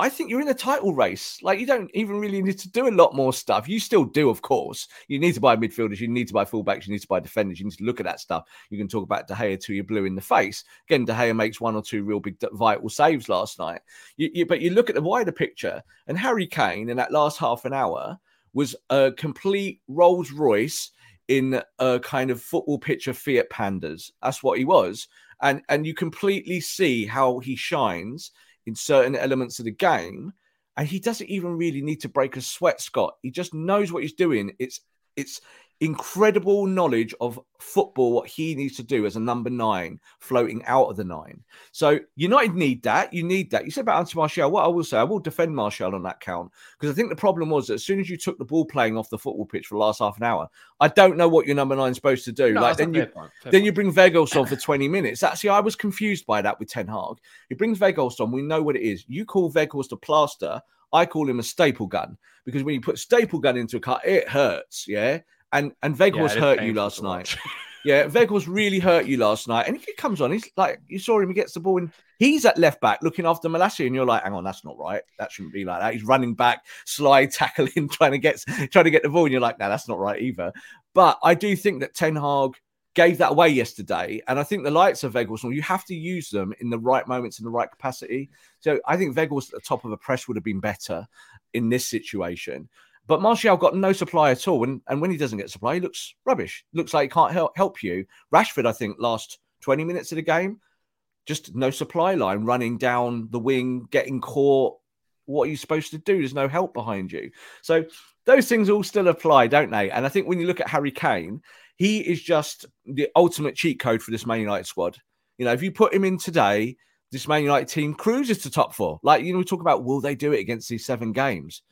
I think you're in a title race. Like you don't even really need to do a lot more stuff. You still do, of course. You need to buy midfielders, you need to buy fullbacks, you need to buy defenders, you need to look at that stuff. You can talk about De Gea till you're blue in the face. Again, De Gea makes one or two real big vital saves last night. You, you, but you look at the wider picture, and Harry Kane in that last half an hour was a complete Rolls Royce in a kind of football picture Fiat Pandas. That's what he was. And and you completely see how he shines in certain elements of the game. And he doesn't even really need to break a sweat, Scott. He just knows what he's doing. It's it's incredible knowledge of football, what he needs to do as a number nine, floating out of the nine. So United need that. You need that. You said about Anthony Martial. What I will say, I will defend Martial on that count because I think the problem was that as soon as you took the ball playing off the football pitch for the last half an hour, I don't know what your number nine is supposed to do. No, like then you point, then point. you bring Vegas on for 20 minutes. Actually, I was confused by that with Ten Hag. He brings Vegas on. We know what it is. You call Vegas the plaster. I call him a staple gun because when you put staple gun into a car, it hurts. Yeah. And and Yeah, Vegas hurt you last night. Yeah, Vegas really hurt you last night. And if he comes on, he's like, you saw him, he gets the ball and he's at left back looking after Malacia, and you're like, hang on, that's not right. That shouldn't be like that. He's running back, slide tackling, trying to get trying to get the ball, and you're like, no, that's not right either. But I do think that Ten Hag gave that away yesterday. And I think the likes of Vegas, you have to use them in the right moments in the right capacity. So I think Vegas at the top of a press would have been better in this situation. But Martial got no supply at all. And, and when he doesn't get supply, he looks rubbish. Looks like he can't help, help you. Rashford, I think, last 20 minutes of the game, just no supply line running down the wing, getting caught. What are you supposed to do? There's no help behind you. So those things all still apply, don't they? And I think when you look at Harry Kane, he is just the ultimate cheat code for this Man United squad. You know, if you put him in today, this Man United team cruises to top four. Like, you know, we talk about will they do it against these seven games?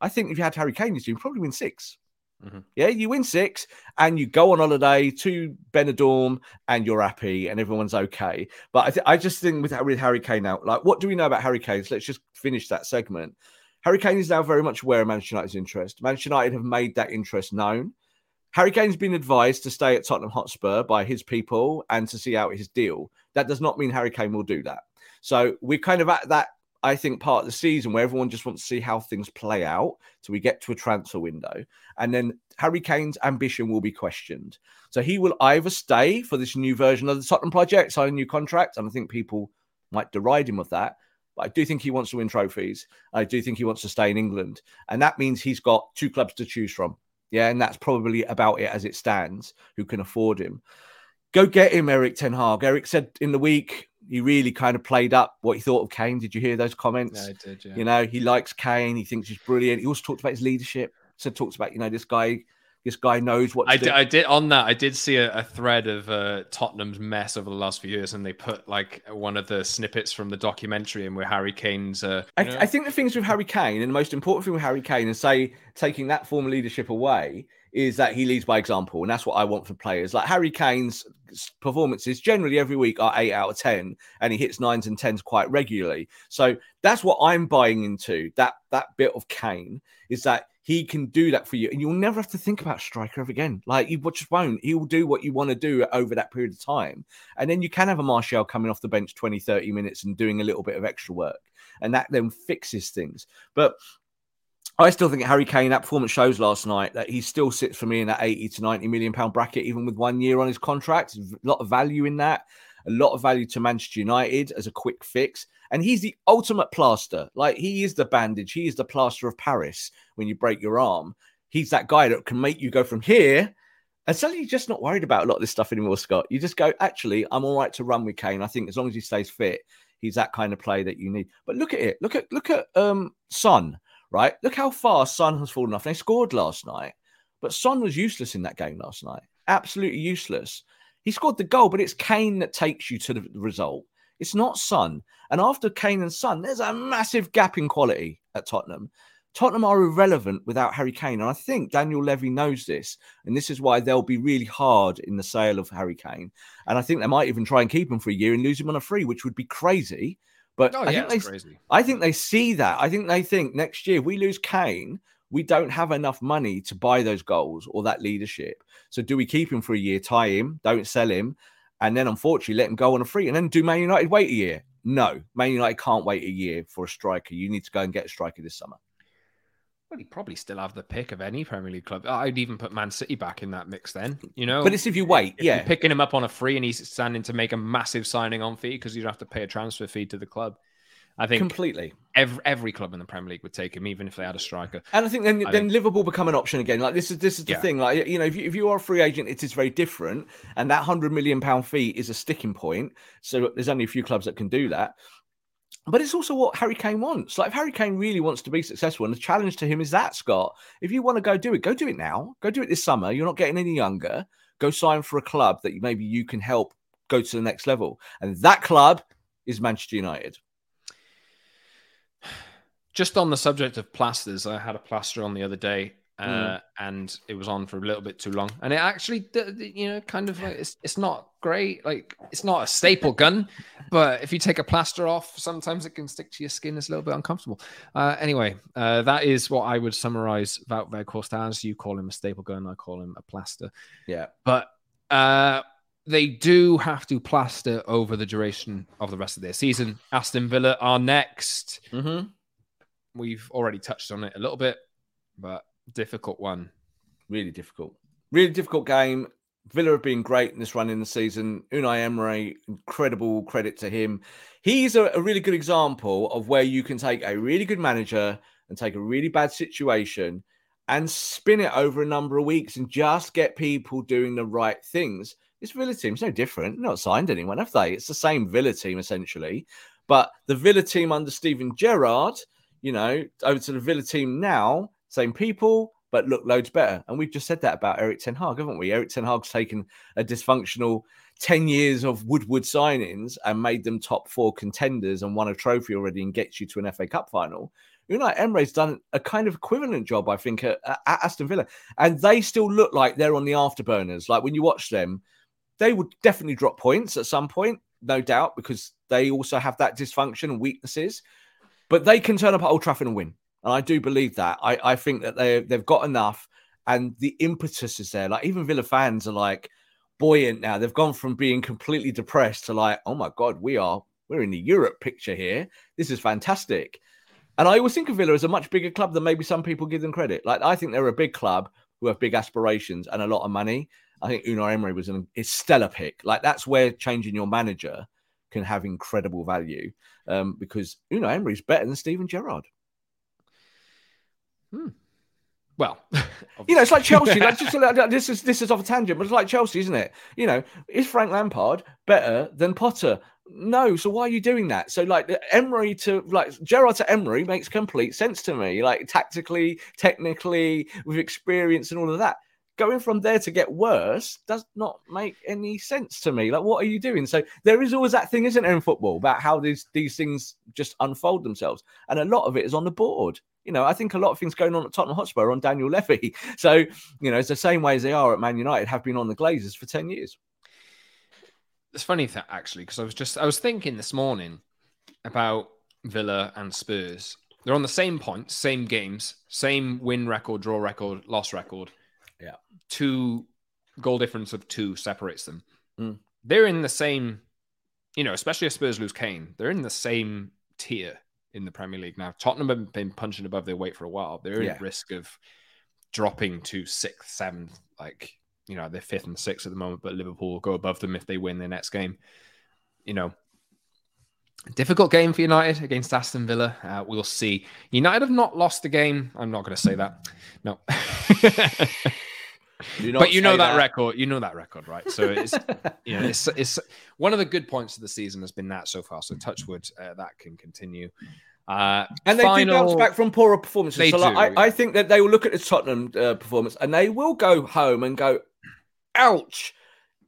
I think if you had Harry Kane, you would probably win 6 Mhm. Yeah, you win six and you go on holiday to Benidorm and you're happy and everyone's okay. But I, th- I just think with, with Harry Kane now, like, what do we know about Harry Kane? So let's just finish that segment. Harry Kane is now very much aware of Manchester United's interest. Manchester United have made that interest known. Harry Kane's been advised to stay at Tottenham Hotspur by his people and to see out his deal. That does not mean Harry Kane will do that. So we're kind of at that, I think, part of the season where everyone just wants to see how things play out till we get to a transfer window. And then Harry Kane's ambition will be questioned. So he will either stay for this new version of the Tottenham project, sign a new contract, and I think people might deride him of that. But I do think he wants to win trophies. I do think he wants to stay in England. And that means he's got two clubs to choose from. Yeah, and that's probably about it as it stands, who can afford him. Go get him, Erik Ten Hag. Erik said in the week he really kind of played up what he thought of Kane. Did you hear those comments? Yeah, I did. Yeah. You know, he likes Kane. He thinks he's brilliant. He also talked about his leadership. So talks about, you know, this guy, this guy knows what I did, I did on that. I did see a, a thread of uh, Tottenham's mess over the last few years, and they put like one of the snippets from the documentary in where Harry Kane's. Uh, I, I think the things with Harry Kane and the most important thing with Harry Kane and say taking that form of leadership away is that he leads by example, and that's what I want for players. Like Harry Kane's performances generally every week are eight out of ten, and he hits nines and tens quite regularly. So that's what I'm buying into. That that bit of Kane is that he can do that for you, and you'll never have to think about striker ever again. Like you just won't. He will do what you want to do over that period of time, and then you can have a Martial coming off the bench 20, 30 minutes and doing a little bit of extra work, and that then fixes things. But I still think Harry Kane, that performance shows last night that he still sits for me in that 80 to 90 million pound bracket, even with one year on his contract. A lot of value in that, a lot of value to Manchester United as a quick fix. And he's the ultimate plaster. Like he is the bandage, he is the plaster of Paris when you break your arm. He's that guy that can make you go from here. And suddenly you're just not worried about a lot of this stuff anymore, Scott. You just go, actually, I'm all right to run with Kane. I think as long as he stays fit, he's that kind of play that you need. But look at it. Look at look at um Son right? Look how far Son has fallen off. They scored last night, but Son was useless in that game last night. Absolutely useless. He scored the goal, but it's Kane that takes you to the result. It's not Son. And after Kane and Son, there's a massive gap in quality at Tottenham. Tottenham are irrelevant without Harry Kane. And I think Daniel Levy knows this. And this is why they'll be really hard in the sale of Harry Kane. And I think they might even try and keep him for a year and lose him on a free, which would be crazy. But oh I yeah, think they, crazy. I think they see that. I think they think next year we lose Kane, we don't have enough money to buy those goals or that leadership. So do we keep him for a year, tie him, don't sell him, and then unfortunately let him go on a free, and then do Man United wait a year? No, Man United can't wait a year for a striker. You need to go and get a striker this summer. Well, he'd probably still have the pick of any Premier League club. I'd even put Man City back in that mix then, you know. But it's if you wait, If yeah. you're picking him up on a free and he's standing to make a massive signing on fee because you don't have to pay a transfer fee to the club. I think completely. every, every club in the Premier League would take him, even if they had a striker. And I think then, I then think- Liverpool become an option again. Like this is this is the Yeah. thing. Like you know, if you, if you are a free agent, it is very different, and that hundred million pound fee is a sticking point. So there's only a few clubs that can do that. But it's also what Harry Kane wants. Like if Harry Kane really wants to be successful, and the challenge to him is that Scott. If you want to go do it, go do it now. Go do it this summer. You're not getting any younger. Go sign for a club that maybe you can help go to the next level, and that club is Manchester United. Just on the subject of plasters, I had a plaster on the other day, uh, Mm. and it was on for a little bit too long, and it actually, you know, kind of like it's it's not great. Like it's not a staple gun, but if you take a plaster off, sometimes it can stick to your skin. It's a little bit uncomfortable. Uh, anyway, uh, that is what I would summarize Wout Weghorst as. You call him a staple gun, I call him a plaster. Yeah. but uh, they do have to plaster over the duration of the rest of their season. Aston Villa are next. Mm-hmm. We've already touched on it a little bit, but difficult one. Really difficult. Really difficult game. Villa have been great in this run in the season. Unai Emery, incredible credit to him. He's a, a really good example of where you can take a really good manager and take a really bad situation and spin it over a number of weeks and just get people doing the right things. This Villa team's no different. They're not signed anyone, have they? It's the same Villa team essentially. But the Villa team under Steven Gerrard, you know, over to the Villa team now, same people, but look loads better. And we've just said that about Erik Ten Hag, haven't we? Erik Ten Hag's taken a dysfunctional 10 years of Woodward signings and made them top four contenders and won a trophy already and gets you to an FA Cup final. Unai Emery's done a kind of equivalent job, I think, at, at Aston Villa. And they still look like they're on the afterburners. Like when you watch them, they would definitely drop points at some point, no doubt, because they also have that dysfunction and weaknesses. But they can turn up at Old Trafford and win. And I do believe that. I, I think that they they've got enough and the impetus is there. Like even Villa fans are like buoyant now. They've gone from being completely depressed to like, oh my God, we are we're in the Europe picture here. This is fantastic. And I always think of Villa as a much bigger club than maybe some people give them credit. Like I think they're a big club who have big aspirations and a lot of money. I think Unai Emery was an a stellar pick. Like that's where changing your manager can have incredible value um, because Unai Emery is better than Steven Gerrard. Hmm. Well, You know, it's like Chelsea. like, just, like, this is this is off a tangent, but it's like Chelsea, isn't it? You know, is Frank Lampard better than Potter? No. So why are you doing that? So like the Emery to like Gerrard to Emery makes complete sense to me. Like tactically, technically, with experience and all of that. Going from there to get worse does not make any sense to me. Like, what are you doing? So there is always that thing, isn't there, in football about how these these things just unfold themselves, and a lot of it is on the board. You know, I think a lot of things going on at Tottenham Hotspur are on Daniel Levy. So, you know, it's the same way as they are at Man United have been on the Glazers for 10 years. it's funny that actually because I was just I was thinking this morning about Villa and Spurs. They're on the same points, same games, same win record, draw record, loss record. Yeah. Two goal difference of two separates them. Mm. They're in the same, you know, especially if Spurs lose Kane, they're in the same tier in the Premier League now. Tottenham have been punching above their weight for a while. They're Yeah. at risk of dropping to sixth, seventh, like you know, they're fifth and sixth at the moment, but Liverpool will go above them if they win their next game. You know, difficult game for United against Aston Villa. Uh, we'll see. United have not lost the game. I'm not going to say that. No. But you know say that, record. You know that record, right? So it's you know it's it's one of the good points of the season has been that so far. So touchwood uh, that can continue. Uh, And they do bounce back from poorer performances. They so like, do, I, I yeah. think that they will look at the Tottenham uh, performance and they will go home and go, ouch,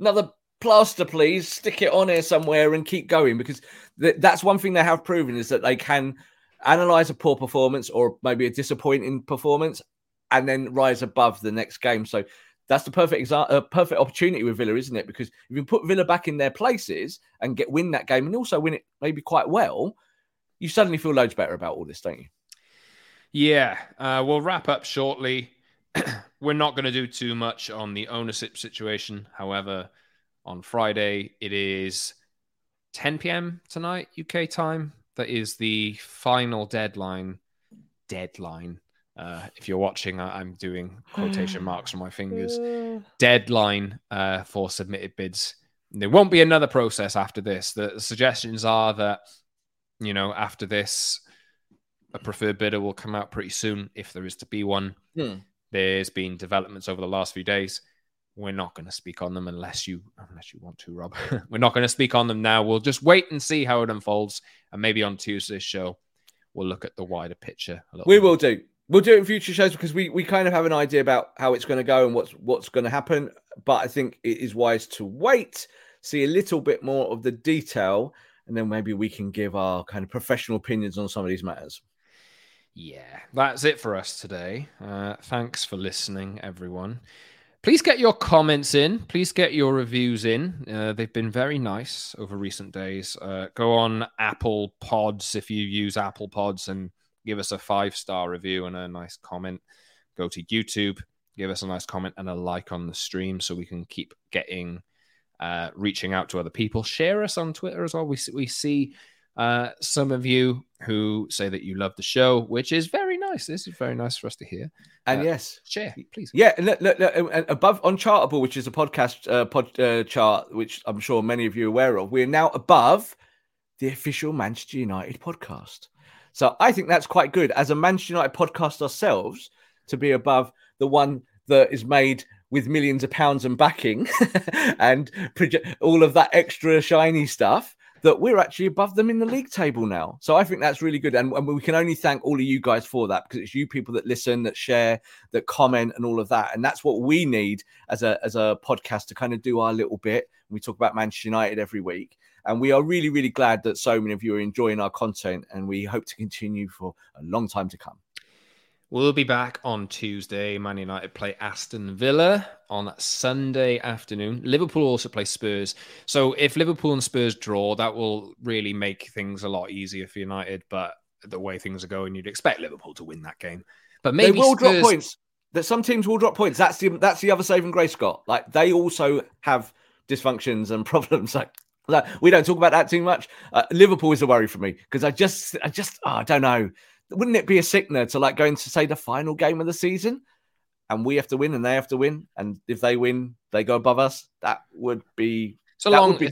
another plaster, please. Stick it on here somewhere and keep going because th- that's one thing they have proven is that they can analyze a poor performance or maybe a disappointing performance and then rise above the next game. So that's the perfect exa- uh, perfect opportunity with Villa, isn't it? Because if you put Villa back in their places and get win that game and also win it maybe quite well, you suddenly feel loads better about all this, don't you? Yeah, uh, we'll wrap up shortly. We're not going to do too much on the ownership situation. However, on Friday, it is 10 p.m. tonight, UK time. That is the final deadline. Deadline. Uh, if you're watching, I- I'm doing quotation marks on my fingers. Deadline uh, for submitted bids. There won't be another process after this. The suggestions are that, you know, after this, a preferred bidder will come out pretty soon if there is to be one. Hmm. There's been developments over the last few days. We're not going to speak on them unless you unless you want to, Rob. We're not going to speak on them now. We'll just wait and see how it unfolds, and maybe on Tuesday's show we'll look at the wider picture. A little We bit. will do. We'll do it in future shows because we, we kind of have an idea about how it's going to go and what's what's going to happen. But I think it is wise to wait, see a little bit more of the detail, and then maybe we can give our kind of professional opinions on some of these matters. Yeah, that's it for us today. Uh, thanks for listening, everyone. Please get your comments in. Please get your reviews in. Uh, they've been very nice over recent days. Uh, go on Apple Pods if you use Apple Pods and give us a five star review and a nice comment. Go to YouTube, give us a nice comment and a like on the stream so we can keep getting uh, reaching out to other people. Share us on Twitter as well. We see, we see uh, some of you who say that you love the show, which is very nice. This is very nice for us to hear. And Uh, yes, Share, please. Yeah, and look, look, look, and above on Chartable, which is a podcast uh, pod uh, chart, which I'm sure many of you are aware of, we're now above the official Manchester United podcast. So I think that's quite good as a Manchester United podcast ourselves to be above the one that is made with millions of pounds and backing and proje- all of that extra shiny stuff. That we're actually above them in the league table now. So I think that's really good. And, and we can only thank all of you guys for that because it's you people that listen, that share, that comment and all of that and that's what we need as a as a podcast to kind of do our little bit we talk about manchester united every week and we are really really glad that so many of you are enjoying our content and we hope to continue for a long time to come We'll be back on Tuesday. Man United play Aston Villa on Sunday afternoon. Liverpool also play Spurs. So if Liverpool and Spurs draw, that will really make things a lot easier for United. But the way things are going, you'd expect Liverpool to win that game. But maybe they will drop points that some teams will drop points that's the that's the other saving grace scott like they also have dysfunctions and problems like, we don't talk about that too much. Uh, Liverpool is a worry for me because I just, I just, oh, I don't know. Wouldn't it be a sickener to like go into say the final game of the season, and we have to win and they have to win, and if they win, they go above us. That would be So long. be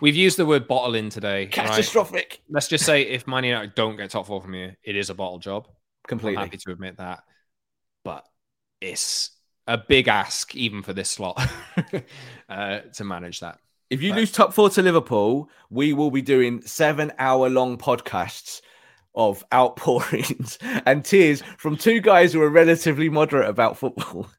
We've used the word bottle in today. right? catastrophic. Let's just say if Man United don't get top four from here, it is a bottle job. I'm Completely. happy to admit that. But it's a big ask, even for this slot, uh, to manage that. If you Right. lose top four to Liverpool, we will be doing seven hour long podcasts of outpourings and tears from two guys who are relatively moderate about football.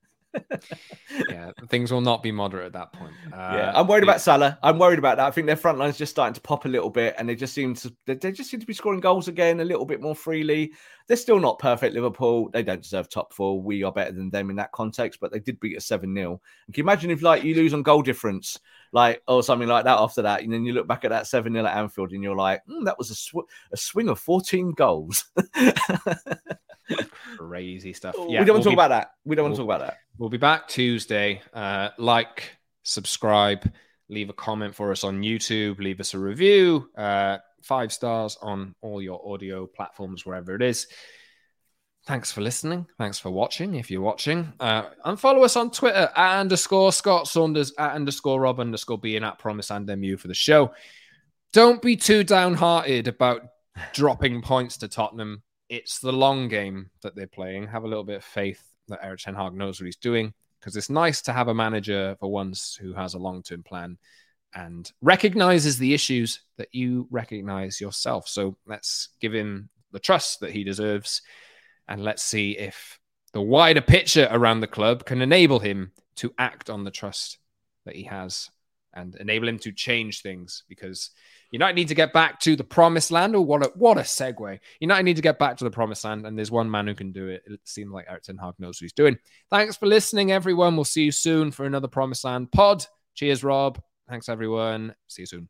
Yeah, things will not be moderate at that point. Uh, yeah, I'm worried yeah. about Salah. I'm worried about that. I think their front line's just starting to pop a little bit, and they just seem to they, just seem to be scoring goals again a little bit more freely. They're still not perfect, Liverpool. They don't deserve top four. We are better than them in that context, but they did beat us seven 0 Can you imagine if like you lose on goal difference, like or something like that after that, and then you look back at that seven 0 at Anfield, and you're like, "Hmm, that was a sw- a swing of 14 goals. crazy stuff. Yeah, we don't we'll want to talk be- about that. We don't want to we'll- talk about that. We'll be back Tuesday. Uh, like, subscribe, leave a comment for us on YouTube, leave us a review, uh, five stars on all your audio platforms, wherever it is. Thanks for listening. Thanks for watching. If you're watching, uh, and follow us on Twitter at underscore Scott Saunders at underscore Rob underscore being at Promise and MU for the show. Don't be too downhearted about dropping points to Tottenham. It's the long game that they're playing. Have a little bit of faith that Erik Ten Hag knows what he's doing because it's nice to have a manager for once who has a long term plan and recognizes the issues that you recognize yourself. So let's give him the trust that he deserves and let's see if the wider picture around the club can enable him to act on the trust that he has and enable him to change things because United need to get back to the promised land. Oh, what a what a segue! United need to get back to the promised land, and there's one man who can do it. It seems like Erik Ten Hag knows what he's doing. Thanks for listening, everyone. We'll see you soon for another promised land pod. Cheers, Rob. Thanks, everyone. See you soon.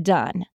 done.